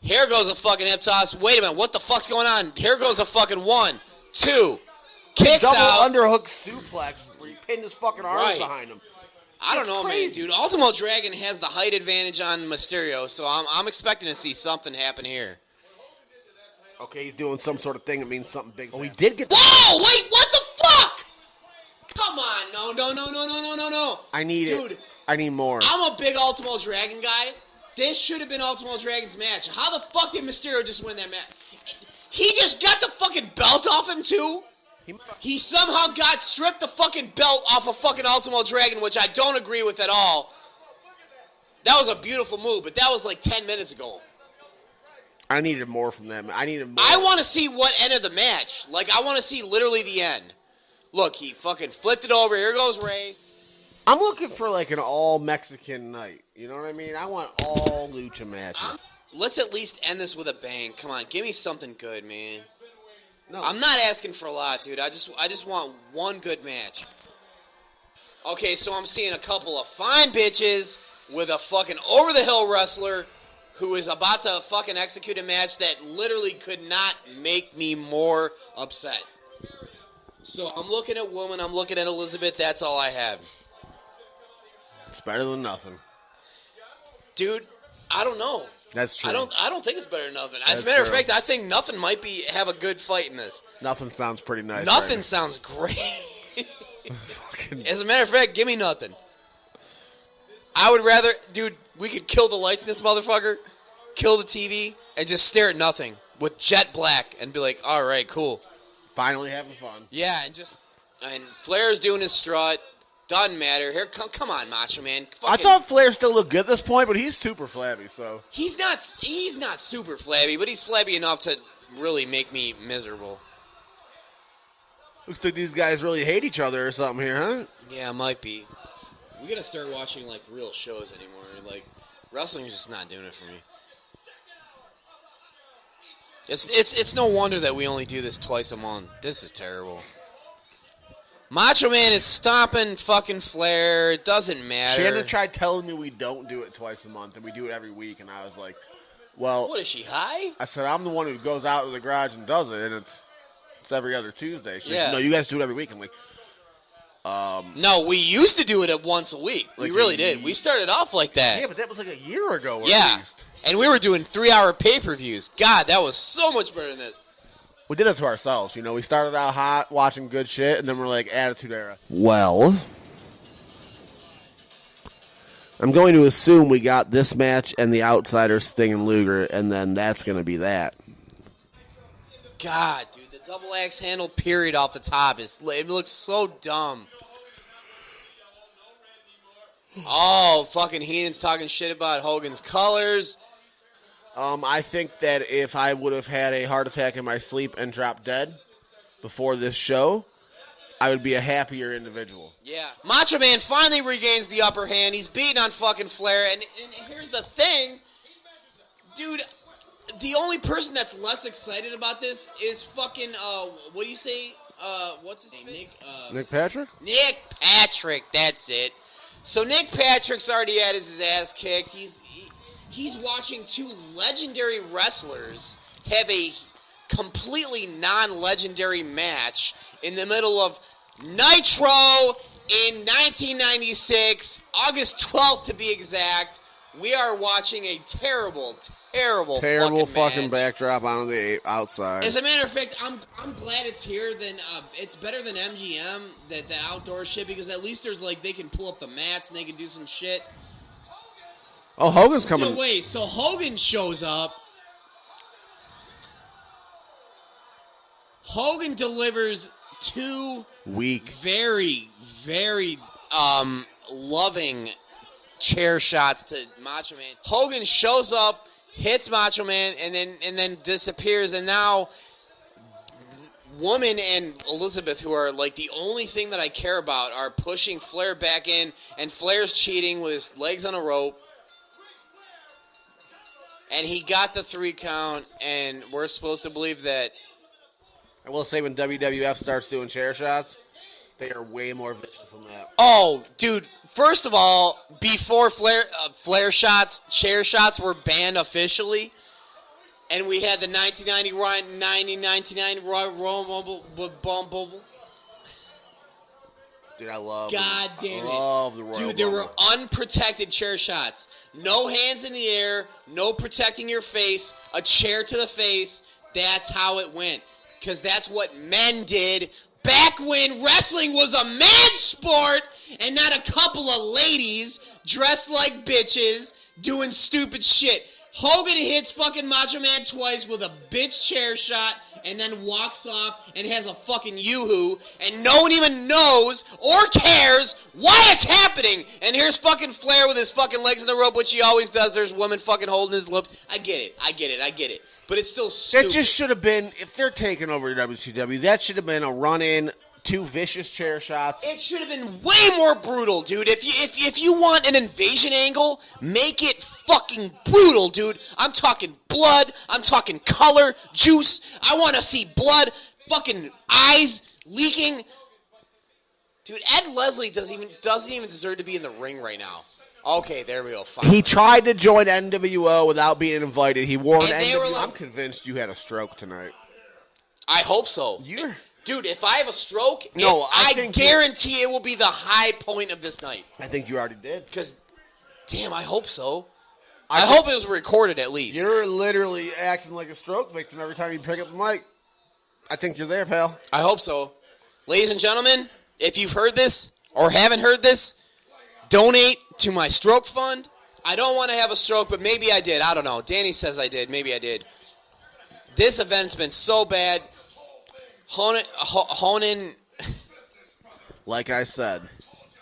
Here goes a fucking hip toss. Wait a minute, what the fuck's going on? Here goes a fucking one, two, kicks Double out. underhook suplex where he pinned his fucking arms Right. behind him. I don't That's know, crazy. man, dude. Ultimo Dragon has the height advantage on Mysterio, so I'm, I'm expecting to see something happen here. Okay, he's doing some sort of thing that means something big. Oh, he did get. Whoa! Wait, what the fuck? Come on, no, no, no, no, no, no, no, no. I need dude. it. I need more. I'm a big Ultimo Dragon guy. This should have been Ultimo Dragon's match. How the fuck did Mysterio just win that match? He just got the fucking belt off him too. He somehow got stripped the fucking belt off of fucking Ultimo Dragon, which I don't agree with at all. That was a beautiful move, but that was like 10 minutes ago. I needed more from them. I needed more. I want to see what end of the match. Like, I want to see literally the end. Look, he fucking flipped it over. Here goes Rey. I'm looking for like an all Mexican night. You know what I mean? I want all lucha matches. Let's at least end this with a bang. Come on, give me something good, man. No, I'm not asking for a lot, dude. I just I just want one good match. Okay, so I'm seeing a couple of fine bitches with a fucking over the hill wrestler who is about to fucking execute a match that literally could not make me more upset. So I'm looking at woman, I'm looking at Elizabeth, that's all I have. It's better than nothing. Dude, I don't know. That's true. I don't I don't think it's better than nothing. As That's a matter of fact, I think nothing might be have a good fight in this. Nothing sounds pretty nice. Nothing right sounds great. (laughs) As a matter of fact, give me nothing. I would rather, dude, we could kill the lights in this motherfucker, kill the TV, and just stare at nothing with jet black and be like, all right, cool. Finally having fun. Yeah, and just, and Flair's doing his strut. Doesn't matter. Here, come, come on, Macho Man. I thought Flair still looked good at this point, but he's super flabby. So he's not. He's not super flabby, but he's flabby enough to really make me miserable. looks like these guys really hate each other or something here, huh? Yeah, might be. We gotta start watching like real shows anymore. Like wrestling's just not doing it for me. It's it's it's no wonder that we only do this twice a month. This is terrible. Macho Man is stomping fucking Flair. It doesn't matter. Shannon tried telling me we don't do it twice a month and we do it every week, and I was like, "Well, What is she high? I said I'm the one who goes out to the garage and does it, and it's it's every other Tuesday." She's Yeah. like, "No, you guys do it every week." I'm like, um, No, we used to do it at once a week. We really did. We started off like that. "Yeah, but that was like a year ago, Yeah. least." And we were doing three hour pay per views. God, that was so much better than this. We did it to ourselves. You know, we started out hot, watching good shit, and then we're like, Attitude Era. Well, I'm going to assume we got this match and the Outsiders, Sting and Luger, and then that's going to be that. God, dude, the double axe handle period off the top is it looks so dumb. Oh, fucking Heenan's talking shit about Hogan's colors. Um, I think that if I would have had a heart attack in my sleep and dropped dead before this show, I would be a happier individual. Yeah. Macho Man finally regains the upper hand. He's beating on fucking Flair. And, and here's the thing, dude. The only person that's less excited about this is fucking uh, what do you say? Uh, what's his name? Nick. Uh, Nick Patrick? Nick Patrick, that's it. So Nick Patrick's already had his ass kicked. He's he, he's watching two legendary wrestlers have a completely non-legendary match in the middle of Nitro in 1996, August 12th to be exact. We are watching a terrible, terrible, Terrible fucking, fucking backdrop on the outside. As a matter of fact, I'm I'm glad it's here. Than uh, it's better than MGM that that outdoor shit because at least there's like they can pull up the mats and they can do some shit. Oh, Hogan's coming. So wait, so Hogan shows up. Hogan delivers two Weak. very, very um, loving chair shots to Macho Man. Hogan shows up, hits Macho Man, and then and then disappears. And now, Woman and Elizabeth, who are like the only thing that I care about, are pushing Flair back in, and Flair's cheating with his legs on a rope. And he got the three count, and we're supposed to believe that I will say when WWF starts doing chair shots, they are way more vicious than that. Oh, dude! First of all, before flare uh, flare shots, chair shots were banned officially, and we had the 1990 Royal 1999 Royal Royal Rumble, bubble. Dude, I love. God the, damn I it, love the Royal dude! There were unprotected chair shots. No hands in the air, no protecting your face. A chair to the face. That's how it went. Because that's what men did back when wrestling was a man's sport and not a couple of ladies dressed like bitches doing stupid shit. Hogan hits fucking Macho Man twice with a bitch chair shot and then walks off and has a fucking yoo-hoo and no one even knows or cares why it's happening. And here's fucking Flair with his fucking legs in the rope, which he always does. There's women fucking holding his lip. I get it. I get it. I get it. But it's still stupid. That just should have been if they're taking over WCW. That should have been a run in, two vicious chair shots. It should have been way more brutal, dude. If you if if you want an invasion angle, make it fucking brutal, dude. I'm talking blood. I'm talking color, juice. I want to see blood, fucking eyes leaking. Dude, Ed Leslie doesn't even doesn't even deserve to be in the ring right now. Okay, there we go. Fine. He tried to join NWO without being invited. He wore an And they NWO. were like- I'm convinced you had a stroke tonight. I hope so. You're. Dude, if I have a stroke, No, it- I I, guarantee it will be the high point of this night. I think you already did. Because, damn, I hope so. I, hope it was recorded at least. You're literally acting like a stroke victim every time you pick up the mic. I think you're there, pal. I hope so. Ladies and gentlemen, if you've heard this or haven't heard this, donate to my stroke fund. I don't want to have a stroke, but maybe I did. I don't know. Danny says I did. Maybe I did. This event's been so bad. Honan, Ho- Honan Like I said,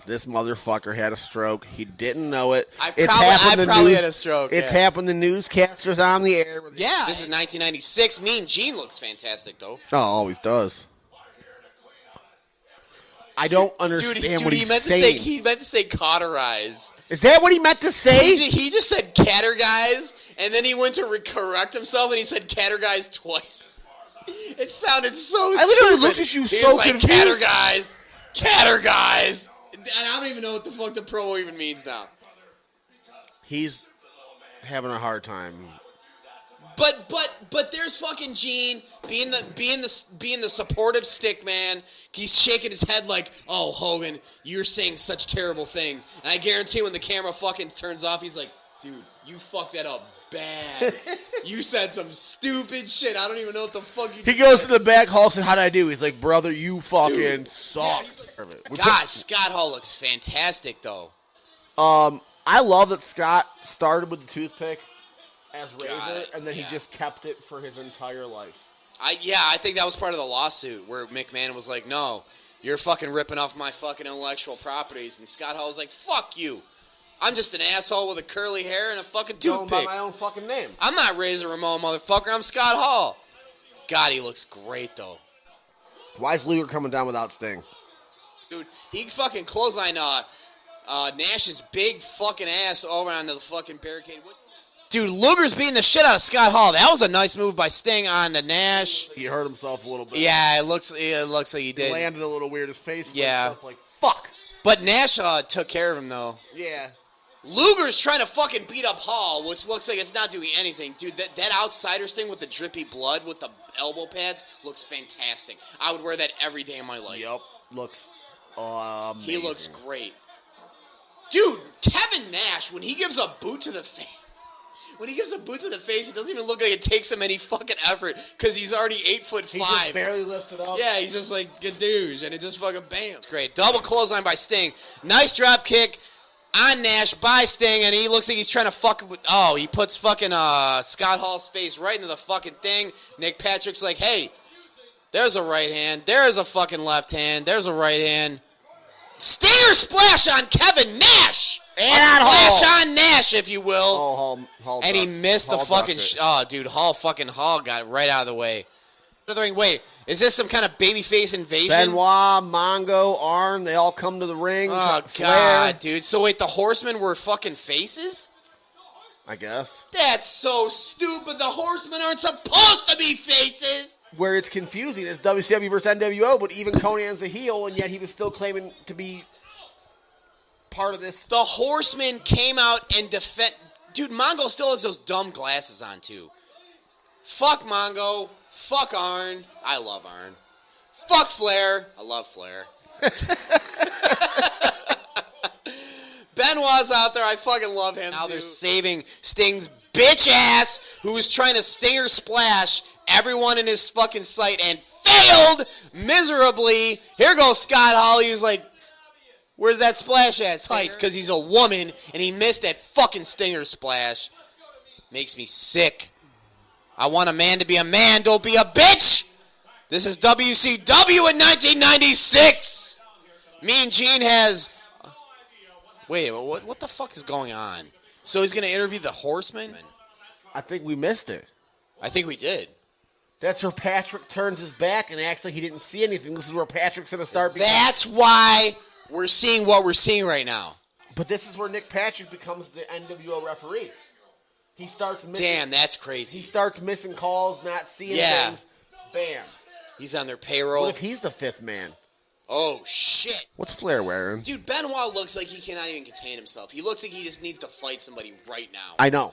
this motherfucker had a stroke. He didn't know it. I It's probably- happened I probably news- had a stroke, It's yeah. happened to newscasters on the air. Yeah, this is 1996. Mean Gene looks fantastic, though. Oh, always does. I don't Dude, understand he, dude, what he meant saying. to say he meant to say cauterize. Is that what he meant to say? ju- he just said caterguys, and then he went to correct himself, and he said caterguys twice. It sounded so. I literally stupid. looked at you He so like, confused. Caterguys, caterguys. And I don't even know what the fuck the promo even means now. He's having a hard time. But but but there's fucking Gene being the being the being the supportive stick man. He's shaking his head like, "Oh Hogan, you're saying such terrible things." And I guarantee when the camera fucking turns off, he's like, "Dude, you fucked that up bad. you said some stupid shit. I don't even know what the fuck you." He goes to the back hall. Says, "How did I do?" He's like, "Brother, you fucking Dude. suck." Yeah, We God, Scott Hall looks fantastic though. um, I love that Scott started with the toothpick as Got razor, it, and then yeah. he just kept it for his entire life. I yeah, I think that was part of the lawsuit where McMahon was like, "No, you're fucking ripping off my fucking intellectual properties," and Scott Hall was like, "Fuck you, I'm just an asshole with a curly hair and a fucking Going by toothpick. my own fucking name. I'm not Razor Ramon, motherfucker. I'm Scott Hall." God, he looks great though, Why is Luger coming down without Sting? dude. He fucking clothesline uh, uh, Nash's big fucking ass over onto the fucking barricade. What? Dude, Luger's beating the shit out of Scott Hall. That was a nice move by Sting on the Nash. He hurt himself a little bit. Yeah, it looks it looks like he He landed a little weird. His face. Yeah. up like fuck. But Nash uh, took care of him though. Yeah. Luger's trying to fucking beat up Hall, which looks like it's not doing anything. Dude, that, that Outsiders thing with the drippy blood with the elbow pads looks fantastic. I would wear that every day of my life. Yep. Looks. Amazing. He looks great. Dude, Kevin Nash, when he gives a boot to the face, when he gives a boot to the face, it doesn't even look like it takes him any fucking effort because he's already eight foot five. He barely lifts it up. Yeah, he's just like gadoosh, and it just fucking bam. It's great. Double clothesline by Sting. Nice drop kick on Nash by Sting, and he looks like he's trying to fuck with. Oh, he puts fucking uh, Scott Hall's face right into the fucking thing. Nick Patrick's like, hey, there's a right hand. There's a fucking left hand. There's a right hand. Stinger splash on Kevin Nash. And a Hall. splash on Nash, if you will. Oh, Hall, Hall And he missed the fucking. Sh- oh, dude, Hall fucking Hall got it right out of the way. Wait, is this some kind of babyface invasion? Benoit, Mongo, Arn, they all come to the ring. Oh god, dude. So wait, the Horsemen were fucking faces? I guess. That's so stupid. The Horsemen aren't supposed to be faces. Where it's confusing is WCW versus NWO, but even Konnan's a heel, and yet he was still claiming to be part of this. The Horsemen came out and defend. Dude, Mongo still has those dumb glasses on too. Fuck Mongo. Fuck Arn. I love Arn. Fuck Flair. I love Flair. (laughs) Benoit's out there. I fucking love him. Now they're saving Sting's bitch ass, who was trying to stinger splash everyone in his fucking sight and failed miserably. Here goes Scott. He was like, Where's that splash at? Tights, because he's a woman and he missed that fucking stinger splash. Makes me sick. I want a man to be a man, don't be a bitch! This is WCW in 1996! Mean Gene has. Wait, what, what the fuck is going on? So he's going to interview the horseman? I think we missed it. I think we did. That's where Patrick turns his back and acts like he didn't see anything. This is where Patrick's going to start. becoming- That's why we're seeing what we're seeing right now. But this is where Nick Patrick becomes the NWO referee. He starts missing. Damn, that's crazy. He starts missing calls, not seeing Yeah. things. Bam. He's on their payroll. What if he's the fifth man? Oh, shit. What's Flair wearing? Dude, Benoit looks like he cannot even contain himself. He looks like he just needs to fight somebody right now. I know.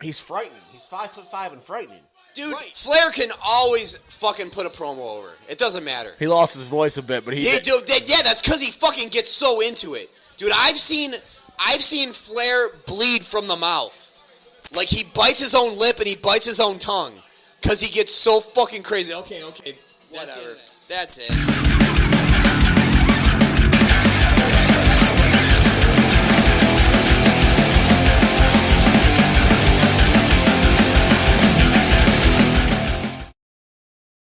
He's frightening. He's five foot five and frightening. Dude, Flair can always fucking put a promo over. It doesn't matter. He lost his voice a bit, but he. Yeah, dude, that- yeah, that's because he fucking gets so into it, dude. I've seen, I've seen Flair bleed from the mouth, like he bites his own lip and he bites his own tongue, because he gets so fucking crazy. Okay, okay. Whatever. That's it.